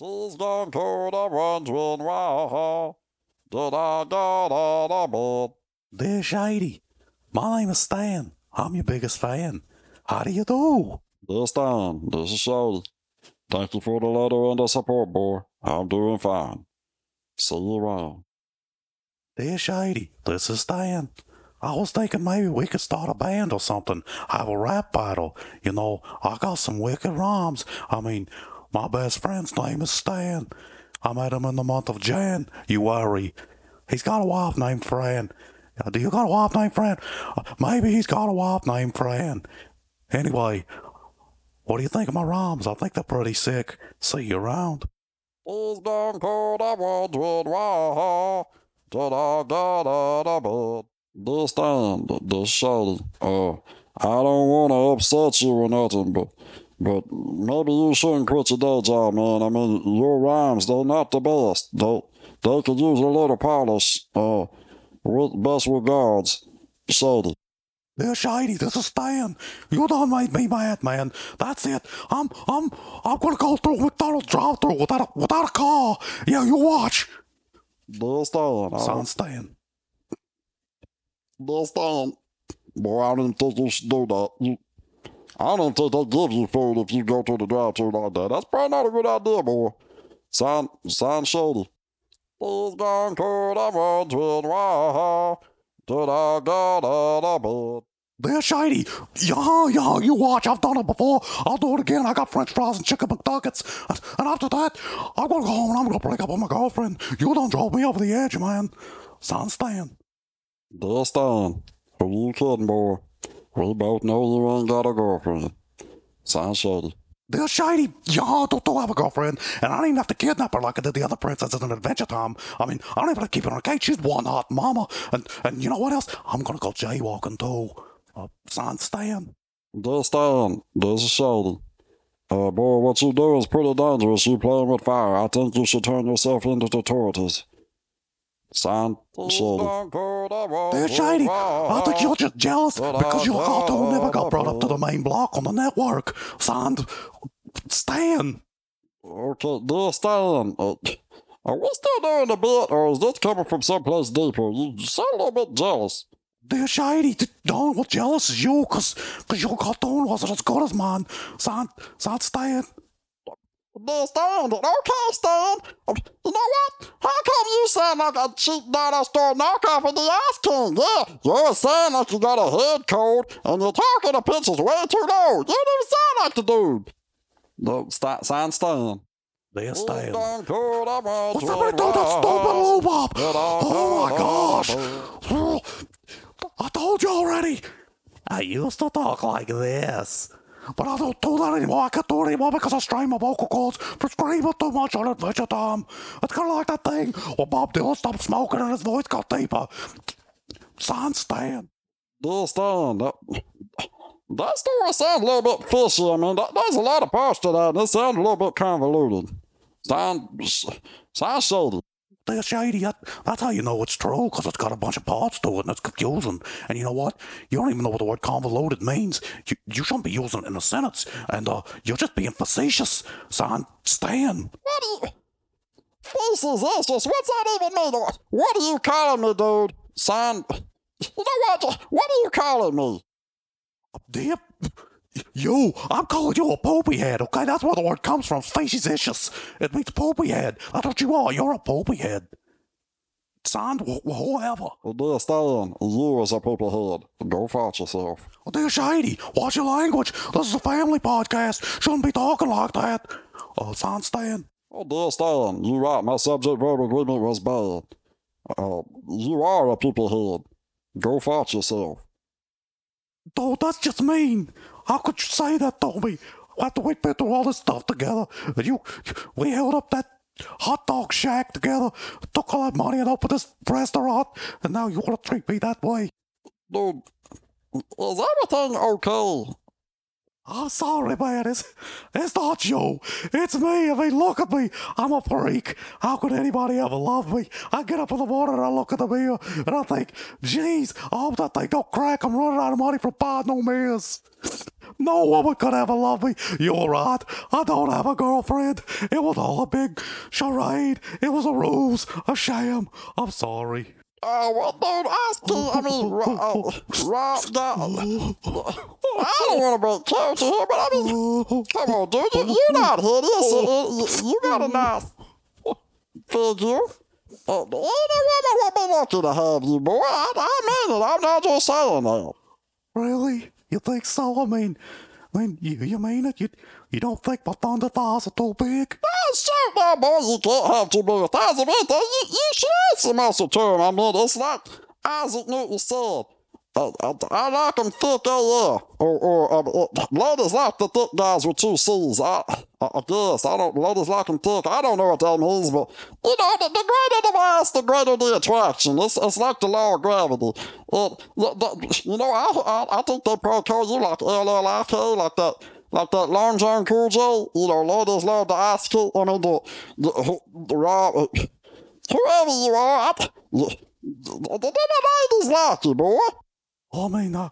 Tis down to the wondering why did I get out of bed? Dear Shady, my name is Stan. I'm your biggest fan. How do you do? This time, this is Shady. Thank you for the letter and the support, boy. I'm doing fine. See you around. Dear Shady, this is Stan. I was thinking maybe we could start a band or something, I have a rap battle. You know, I got some wicked rhymes. I mean, my best friend's name is Stan. I met him in the month of Jan. You worry. He's got a wife named Fran. Uh, Do you got a wife named Fran? Uh, Maybe he's got a wife named Fran. Anyway, what do you think of my rhymes? I think they're pretty sick. See you around. Bed? This time, th- this Shady. Uh, I don't want to upset you or nothing, but but maybe you shouldn't quit your day job, man. I mean, your rhymes, they're not the best. They, they could use a little polish. Uh, with best regards, Shady. Dear Shady, this is Stan. You done made me mad, man. That's it. I'm I'm I'm gonna go through McDonald's drive through without a without a car. Yeah, you watch. This time, Son Stan. this time. Boy, I didn't think you should do that. You, I don't think they give you food if you go to the drive-thru like that. That's probably not a good idea, boy. Sign, sign Shady. Please gone to the wondering why did I get out of bed? Dear Shady, yeah, yeah, you watch. I've done it before. I'll do it again. I got French fries and chicken McNuggets. And, and after that, I'm gonna go home and I'm gonna break up with my girlfriend. You don't drove me over the edge, man. Son Stan. This time, who you kidding, boy? We both know you ain't got a girlfriend. Sign Shady. Dear Shady, I don't, don't have a girlfriend, and I don't even have to kidnap her like I did the other princesses in Adventure Time. I mean, I don't even have to keep her in a cage. She's one hot mama. And and you know what else? I'm gonna go jaywalking too. Uh, son Stan. This time, this is Shady. Uh, boy, what you do is pretty dangerous. You playing with fire. I think you should turn yourself into the tortoise. Shady. Dear Shady, I think you're just jealous because your cartoon never got brought up to the main block on the network. Son Stan. Okay, dear Stan, uh, are we still doing the bit, or is this coming from someplace deeper? You sound a little bit jealous. Shady, the only one jealous is you because cause your cartoon wasn't as good as mine. Son, son Stan. Dear Stan, okay, Stan. Um, You know what? How come you sound like a cheap dollar store knockoff of the Ice King? Yeah, you're saying like you got a head cold, and you're talking to pitches way too low. You don't even sound like the dude. No, st- sign Stan. Dear Stan. What's What's happening to that stupid robot? Oh my gosh. I told you already. I used to talk like this. But I don't do that anymore. I can't do it anymore because I strain my vocal cords for screaming too much on Adventure Time. It's kind of like that thing where Bob Dylan stopped smoking and his voice got deeper. Son Stan. Dear Stan, that, that story sounds a little bit fishy. I mean, that, there's a lot of parts to that, and it sounds a little bit convoluted. Stan, Stan Shady. They're shady. That, that's how you know it's true, because it's got a bunch of parts to it and it's confusing. And you know what? You don't even know what the word convoluted means. You, you shouldn't be using it in a sentence. And uh, you're just being facetious, son. Stan. What do you... This is this. What's that even mean? What are you calling me, dude? Son, you know what? What are you calling me? Dear, you, I'm calling you a poopy head, okay? That's where the word comes from. Facetious. It means poopy head. That's what you are. You're a poopy head. Wh- whoever. Dear Stan, you as a people head. Go fart yourself. Oh, dear Shady, watch your language. This is a family podcast. Shouldn't be talking like that. Oh, son, Stan. Oh, dear Stan, you're right. My subject verb agreement was bad. Uh, you are a people head. Go fart yourself. Dude, that's just mean. How could you say that to me? After we'd been through all this stuff together, and you, we held up that hot dog shack together, took all that money and opened this restaurant, and now you want to treat me that way? Dude, is everything okay? I'm sorry, man. It's, it's not you. It's me. I mean, look at me. I'm a freak. How could anybody ever love me? I get up in the morning and I look at the mirror and I think, geez, I hope that thing don't crack. I'm running out of money for buying no mirrors. No woman could ever love me. You're right. I don't have a girlfriend. It was all a big charade. It was a ruse, a sham. I'm sorry. Oh, well, don't ask still, I mean, uh, Rob, no, I don't want to break character here, but I mean, come on, dude, you, you're not hideous. You, you, you got a nice figure. Uh, any woman would be lucky to have you, boy. I, I mean it. I'm not just saying that. Really? You think so? I mean, I mean, you, you mean it? You, you don't think my thunder thighs are too big? Oh, shoot, my boy, you can't have too many thighs. I mean, you, you should answer muscle term. I mean, it's like Isaac Newton said. I, I, I like them thick AF. Or, or um, uh, ladies like the thick guys with two C's. I, I, guess. I don't, ladies like them thick. I don't know what that means, but, you know, the, the greater the mass, the greater the attraction. It's, it's like the law of gravity. It, the, the, you know, I, I, I think they probably call you like LLIK, like that. Like that Long John Cool J, you know, ladies love the ice cream. I mean, the, the, the, Rob, whoever you are, I, the, the, the, the ladies like you, boy. I mean, I,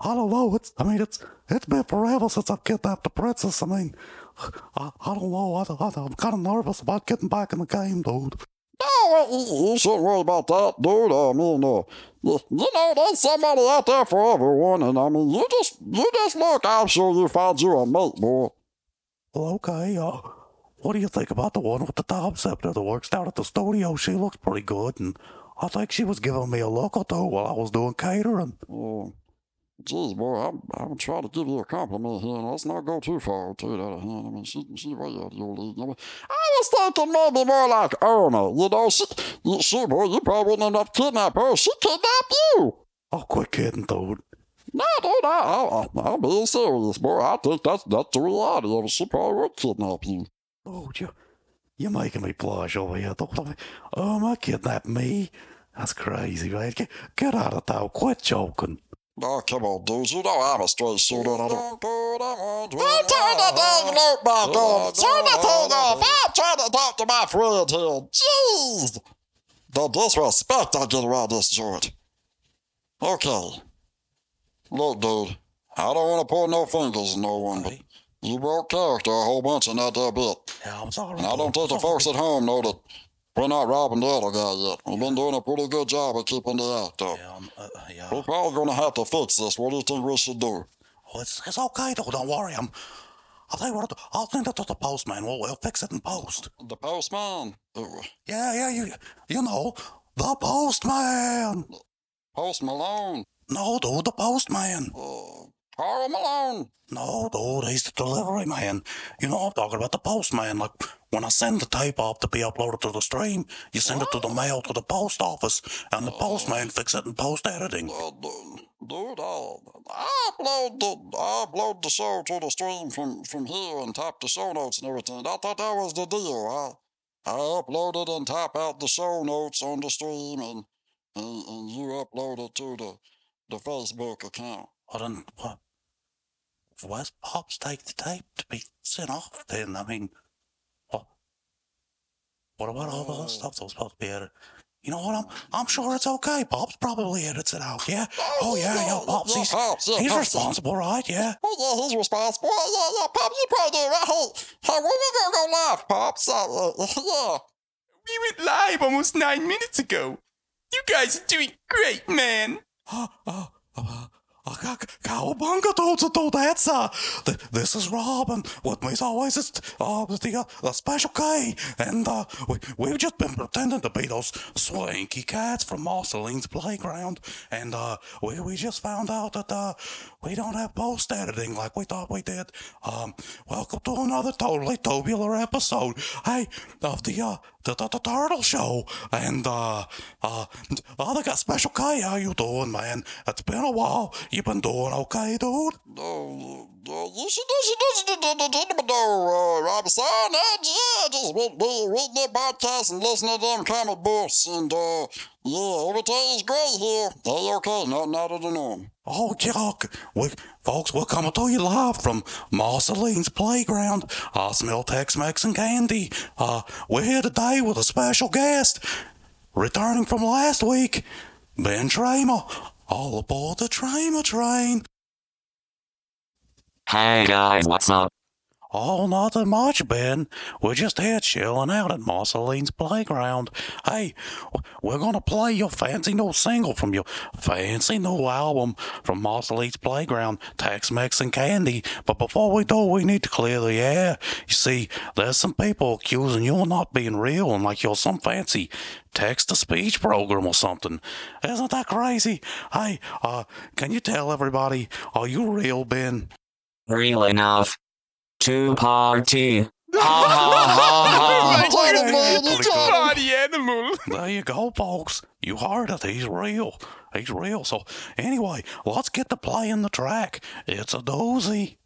I don't know. It's, I mean, it's, it's been forever since I've kidnapped the princess. I mean, I, I don't know. I, I, I'm kind of nervous about getting back in the game, dude. No, you, shouldn't worry about that, dude. I mean, uh, you, know, there's somebody out there for everyone, and I mean, you just, you just look. I'm sure you find you a mate, boy. Well, okay. Uh, what do you think about the one with the Tom scepter that works down at the studio? She looks pretty good, and I think she was giving me a look or two while I was doing catering. Oh, geez, boy, I'm, I'm trying to give you a compliment here, and let's not go too far to that. I mean, she, she way out of your league. I, mean, I was thinking maybe more like Irma. You know, she, you, she, boy, you probably wouldn't end up her. She kidnapped you. Oh, quit kidding, dude. No, dude, I, I, I'm being serious, boy. I think that's, that's the reality of it. She probably would kidnap you. Oh, dude, you, you're making me blush over here, dude. I mean, oh, my kidnap me? That's crazy, man. Get, get out of town. Quit joking. Oh, come on, dude. You know I'm a straight shooter. And I don't... Don't turn that dang alert back on. Turn that thing off. I'm trying to talk to my friend here. Jeez. The disrespect I get around this joint. Okay. Look, dude. I don't want to point no fingers at no one, but you broke character a whole bunch in that there bit. Yeah, I'm sorry. And I don't think the folks at home know that we're not robbing the other guy yet. We've been doing a pretty good job of keeping the act up. Yeah, um, uh, yeah. We're probably gonna have to fix this. What do you think we should do? Oh, it's, it's okay, though. Don't worry. I'm, I'll tell you what. I'll send it to the postman. We'll, we'll fix it in post. The postman? Uh, Yeah, yeah, you, you know, the postman. Post Malone? No, dude, the postman. Uh, Carl Malone? No, dude, he's the delivery man. You know, I'm talking about the postman. Like, when I send the tape up to be uploaded to the stream, you send it to the mail to the post office, and the postman fix it in post editing. Uh, dude, I, I upload the I upload the show to the stream from, from here and type the show notes and everything. I thought that was the deal. I I uploaded and type out the show notes on the stream and and, and you upload it to the the Facebook account. Well, then, what? Where's Pops take the tape to be sent off then? I mean, what? What about all the other stuff that was supposed to be edited? You know what? I'm I'm sure it's okay. Pops probably edits it out. Yeah. Oh yeah, yeah. Pops, he's, Pops, yeah, he's Pops. responsible, right? Yeah. Oh, yeah, he's responsible. Yeah, yeah, yeah, Pops, you probably do right. Hey, hey, when we gonna go live, Pops? Uh, uh, yeah. We went live almost nine minutes ago. You guys are doing great, man. Oh, oh, oh, oh, cowabunga, dudes, dude, that's, uh, th- this is Robin. With me as always is, uh, the, uh, the Special K. And, uh, we, we've just been pretending to be those swanky cats from Marceline's playground. And, uh, we, we just found out that, uh, we don't have post editing like we thought we did. Um, welcome to another totally tubular episode. Hey, of the, uh, the, the, the Turtle Show. And, uh, uh, oh, they got Special K. How you doing, man? It's been a while. You been doing okay, dude? No, should, you should, no, uh, Robinson, uh, yeah, just read, read, read their podcasts and listen to them comic books, and, uh, yeah, everything is great here. Hey, okay, not, not at the norm. Oh, yuck. We, folks, we're coming to you live from Marceline's Playground. I smell Tex-Mex and candy. Uh, we're here today with a special guest. Returning from last week, Ben Tramer. All aboard the Tramer train. Hey guys, what's up? Oh, nothing much, Ben. We're just here chilling out at Marceline's playground. Hey, we're gonna play your fancy new single from your fancy new album from Marceline's playground, Tex Mex and Candy. But before we do, we need to clear the air. You see, there's some people accusing you of not being real and like you're some fancy text to speech program or something. Isn't that crazy? Hey, uh, can you tell everybody, are you real, Ben? Real enough. To party. Ha ha ha ha. Animal. There you go, folks. You heard it. He's real. He's real. So, anyway, let's get to playing the track. It's a doozy.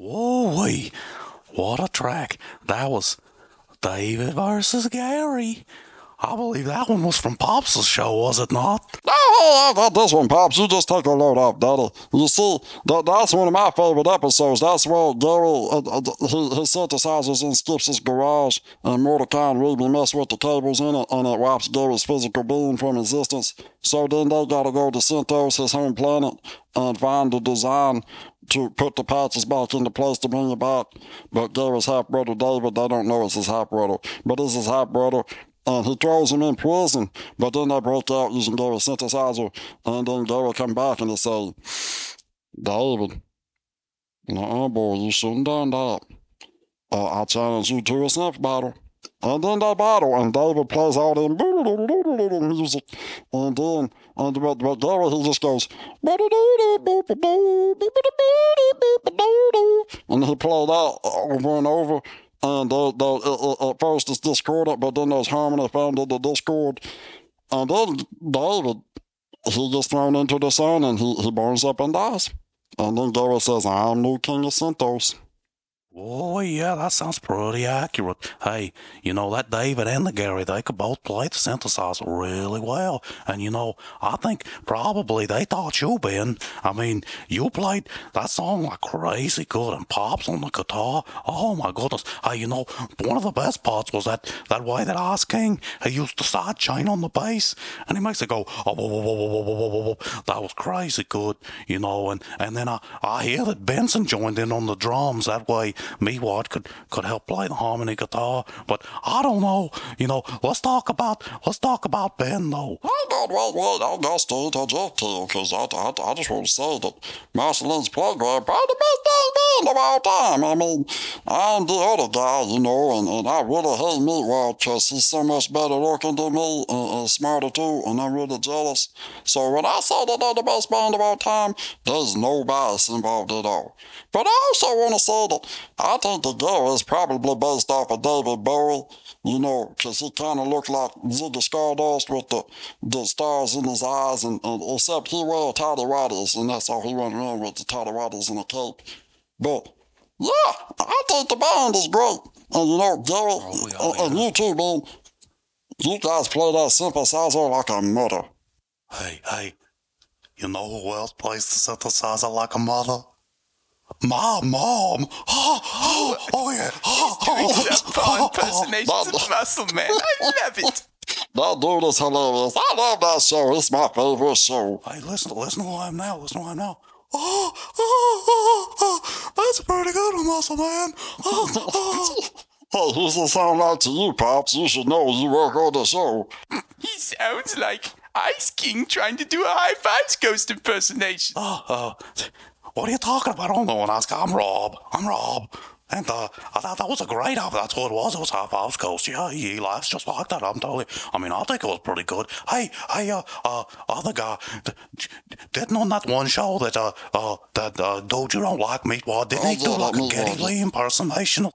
Whoa, wee. What a track. That was David versus Gary. I believe that one was from Pops' show, was it not? Oh, I got this one, Pops. You just take a load off, Daddy. You see, that, that's one of my favorite episodes. That's where Gary, uh, uh, he, he synthesizes in Skips' his garage, and Mordecai and Rigby mess with the cables in it, and it wipes Gary's physical being from existence. So then they gotta go to Centos, his home planet, and find the design to put the patches back into place to bring it back. But Gary's half brother David, they don't know it's his half brother, but it's his half brother. And he throws him in prison, but then they break out using Gary's synthesizer, and then Gary come back and they say, David, no, boy, you shouldn't done that. Uh, I challenge you to a synth battle. And then they battle, and David plays all the music, and then, and but, but Gary, he just goes, and he played that over and over, and they, they, uh, uh, at first it's discordant, but then there's harmony found in the discord. And then David, he gets thrown into the sun and he, he burns up and dies. And then Gary says, I'm new king of Centos. Oh, yeah, that sounds pretty accurate. Hey, you know, that David and the Gary, they could both play the synthesizer really well. And, you know, I think probably they thought you, Ben. I mean, you played that song like crazy good and pops on the guitar. Oh, my goodness. Hey, you know, one of the best parts was that, that way that Oz King, he used the side chain on the bass. And he makes it go, oh, whoa, whoa, whoa, that was crazy good, you know. And, and then I, I hear that Benson joined in on the drums that way me Watt could could help play the harmony guitar, but I don't know. You know, let's talk about let's talk about Ben though. I don't wait, wait, I got to interject because I, I, I just want to say that Marceline's Playground probably the best dang band of all time. I mean, I'm the other guy, you know, and, and I really hate Meatwad because he's so much better looking than me and, and smarter too, and I'm really jealous. So when I say that they're the best band of all time, there's no bias involved at all. But I also want to say that I think the girl is probably based off of David Bowie, you know, because he kind of looked like Ziggy Stardust with the, the stars in his eyes, and, and except he wore whities, and that's all he went around with, the whities and a cape. But, yeah, I think the band is great. And, you know, Gary, Oh, yeah, oh, uh, and, and you too, man, you guys play that synthesizer like a mother. Hey, hey, you know who else plays the synthesizer like a mother? My mom. Oh, oh, oh yeah. Oh, Doing oh, some fun impersonations oh, of Muscle Man. I love it. Dude is hilarious. I love that show. It's my favorite show. Hey, listen, listen to who I am now. Listen to who I am now. Oh, oh, oh, oh, that's pretty good muscle man. Oh, oh. Hey, who's it sound like to you, Pops? You should know you work on the show. He sounds like Ice King trying to do a high fives ghost impersonation. Oh, uh, what are you talking about? I don't know what ask. I'm Rob. I'm Rob. And uh, I thought that was a great album. That's what it was. It was half house coast. Yeah, he, laughs just like that. I'm telling you. I mean, I think it was pretty good. Hey, hey, uh, uh, other guy, d- didn't on that one show that uh, uh, that uh, dude you don't like me, Why didn't he do like a Geddy. Lee impersonation?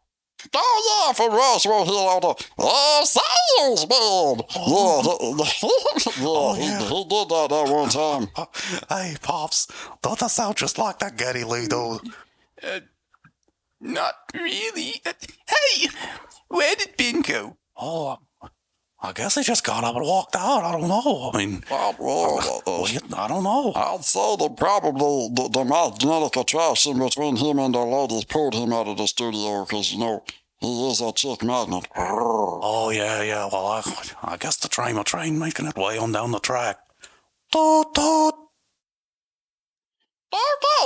Oh, yeah, for Roswell Hill on the uh, salesman. Oh, yeah, yeah, yeah. He, he did that that one time. Uh, hey, pops, don't that sound just like that Geddy Lee dude? Not really. Uh, hey, where did Ben go? Oh, I guess he just got up and walked out. I don't know. I mean, Well, well, uh, well, I don't know. I'd say that probably the, the magnetic attraction between him and the ladies pulled him out of the studio because, you know, he is a chick magnet. Oh yeah, yeah. Well, I, I guess the train, a train making its way on down the track. Toot toot.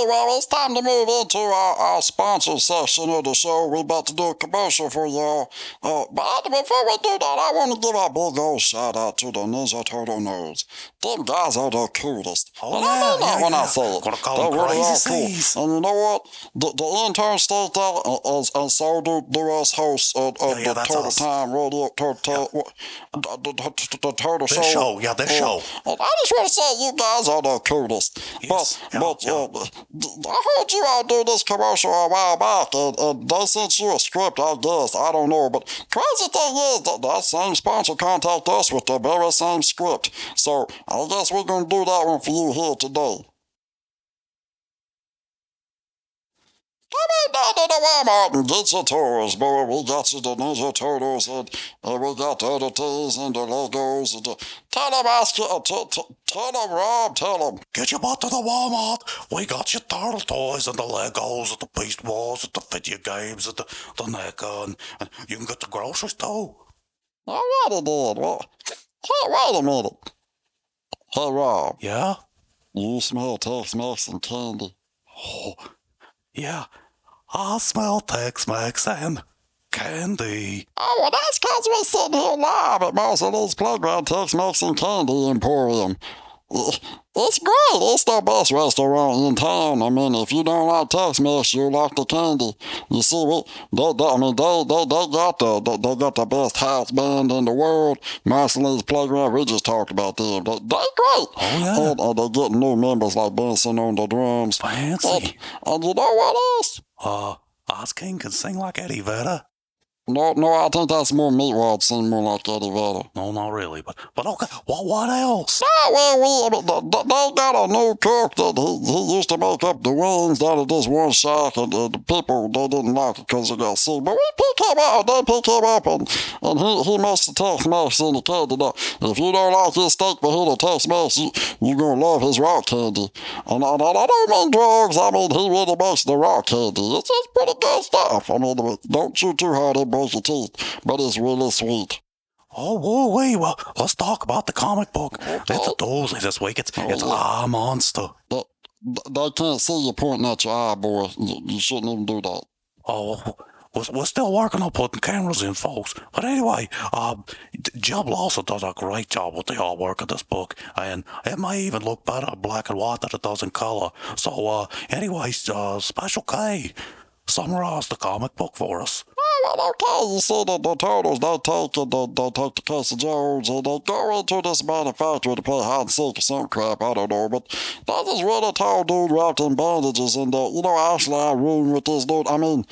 Well, it's time to move into our, our sponsor section of the show. We're about to do a commercial for y'all. Uh, but before we do that, I want to give a big old shout out to the Ninja Turtle nerds. Them guys are the coolest. Oh, and I mean yeah, that yeah, when I yeah. say it. Gonna call They them really crazy cool. And you know what? The, the intern stays there, and, and, and so do, do us hosts of, of Yeah, yeah, the Turtle us. Time Radio, tur- tur- what- the, the, the, the Turtle This Show. show, yeah, this Uh, show. and I just want to say you guys are the coolest. Yes, but yeah, but yeah. uh, I heard you all do this commercial a while back, and, and they sent you a script, I guess. I don't know. But crazy thing is that that same sponsor contacted us with the very same script. So I guess we're going to do that one for you here today. Come on down to the Walmart and get your toys, boy. We got you the Ninja Turtles, and, and we got the other and the Legos. And the, tell them, ask you, uh, t- t- tell them, Rob, tell them. Get your butt to the Walmart. We got your turtle toys and the Legos and the Beast Wars and the video games and the, the NECA and, and you can get the groceries too. All right, then. Well, hey, wait a minute. Hey, Rob, Yeah? you smell Tex-Mex and candy. Oh, yeah. I smell Tex-Mex and candy. Oh, well, that's because we're sitting here live at Marceline's Playground Tex-Mex and Candy Emporium. It's great. It's the best restaurant in town. I mean, if you don't like Tex-Mex, you like the candy. You see, we, they, they, I mean, they, they, they got the, they, they got the best house band in the world. Marceline's Playground, we just talked about them. They, they're great. Oh, yeah. And, and they're getting new members like Benson on the drums. And, Fancy. and you know what else? Uh, Oz King can sing like Eddie Vedder. No, no, I think that's more Meatwad seem more like Eddie Vedder. No, not really. But but okay. What what else? Oh, well, we, I mean, they, they got a new cook that he, he used to make up the wings out of this one shack, and, and the people, they didn't like it because it got sick. But we pick him up, they pick him up, and, and he, he must have text message indicated that if you don't like his steak, but he'll text message, you, you're going to love his rock candy. And, and, and I don't mean drugs, I mean, he really makes the rock candy. It's, it's pretty good stuff. I mean, don't chew too hard, it breaks your teeth, but it's really sweet. Oh, whoa, wait. Well, let's talk about the comic book. It's a doozy this week. It's it's Ah Monster. They, they can't see you pointing at your eye, boy. You, you shouldn't even do that. Oh, we're, we're still working on putting cameras in, folks. But anyway, um, Jeb Lawson does a great job with the artwork of this book, and it may even look better in black and white than it does in color. So, uh, anyways, uh, Special K, summarize the comic book for us. Well, okay, you see that the turtles, they take it, they, they take the Casey Jones, and they go into this manufacturer to play hide and seek or some crap, I don't know, but there's this really tall dude wrapped in bandages, and, uh, you know, actually, I roomed with this dude, I mean,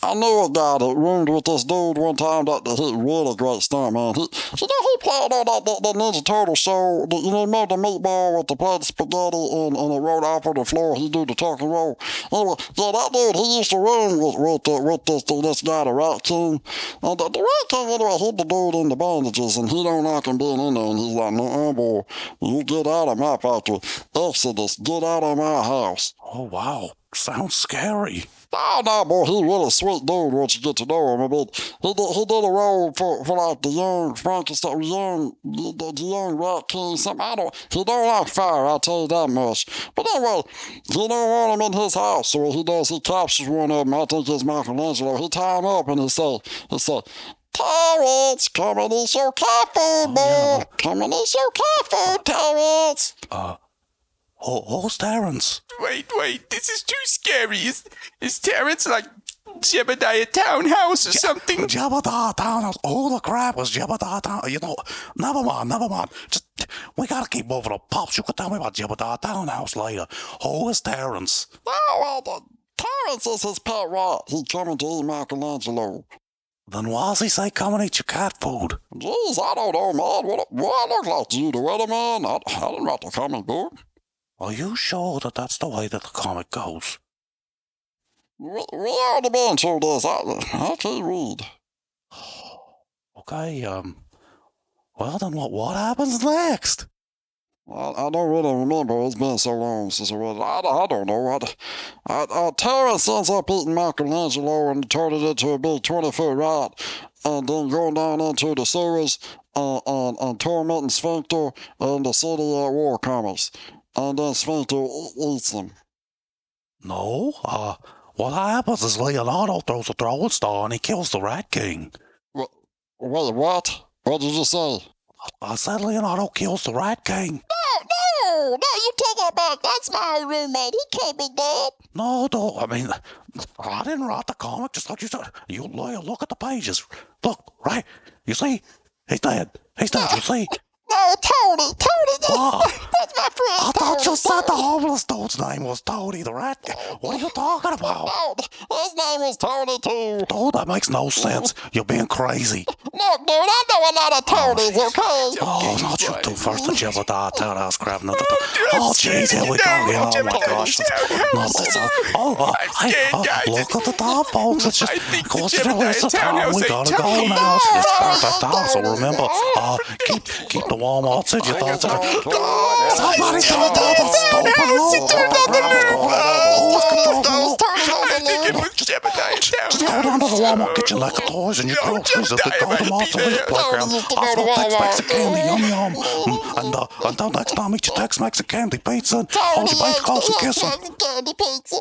I knew a guy that roomed with this dude one time that he really great stunt, man. He, you know, he played on that, that, that Ninja Turtle show, you know, remember the meatball with the plate of spaghetti and, and it rolled off on the floor, he do the talking roll. Anyway, yeah, that dude, he used to room with, with, uh, with this, this guy, the Rat King, and the, the Rat King, anyway, hit the dude in the bandages, and he don't like him being in there, and he's like, no, boy, you get out of my factory. Exodus, get out of my house. Oh, wow. Sounds scary. Oh, no, boy, he's really sweet dude once you get to know him. I mean, he did, he did a role for, for like the young Frankenstein, young, the, the young Rat King, something. I don't, he don't like fire, I'll tell you that much. But anyway, he don't want him in his house, so what he does, he captures one of them, I think it's Michelangelo, he tie him up and he say, he say, Terrence, come and eat your cat food, boy. yeah. Come and eat your cat food, Terrence. Uh, who's Terrence? Wait, wait, this is too scary. Is, is Terrence like Jebediah Townhouse or something? Jebediah Townhouse. Oh, the crap was Jebediah Townhouse. You know, never mind, never mind. Just, we gotta keep moving up. Pops, you can tell me about Jebediah Townhouse later. Who is Terrence? Oh, well, the, Terrence is his pet rat. He coming to eat Michelangelo. Then why's he say come and eat your cat food? Jeez, I don't know, man. What, what I look like to you, the weatherman? I, I didn't write the comic book. Are you sure that that's the way that the comic goes? We, we already been through this. I, I can't read. Okay, um, well then what, what happens next? I, I don't really remember. It's been so long since I read it. I, I don't know. I, I, I, Terrence ends up eating Michelangelo and turning it into a big 20 foot rat and then going down into the sewers uh, and, and tormenting Sphincter and the city at war comes. And then Sphincter e- eats him. No, uh, what happens is Leonardo throws a throwing star and he kills the Rat King. Wait, what? What did you say? I said Leonardo kills the Rat King. No, no, no, you take that back. That's my roommate. He can't be dead. No, no, I mean, I didn't write the comic, just like you said. You look, look at the pages. Look, right? You see? He's dead. He's dead, you see? No, Tony, Tony, What? that's my friend. I thought you Tony, said the homeless dude's name was Tony the Rat King. What are you talking about? No, his name was Tony too. Dude, that makes no sense. You're being crazy. Look, dude, I know a lot of Tonys, okay? Oh, not you two. First the Jebediah Townhouse crap. Not the, oh, jeez, here we go. Yeah, oh, my gosh. Not this. uh, Oh, uh, I'm hey, uh, look at the top, folks. It's just, I think of course, the it's the Jebediah time. Townhouse We gotta go now. It's this perfect time. So remember, uh, keep keep the Walmarts in your thoughts. Somebody turn down. The stupid loop. Who's controlling the I think it was Jebediah just go down to the Walmart, get your liquor toys and your Yo, groceries at the Jebediah Golden might Monster be Leaf. Playground. Used to go I'll to throw Tex-Mex and candy, yum yum. Mm, And uh, until next time, eat your Tex-Mex and candy pizza. Hold your base close and kiss 'em. Candy pizza.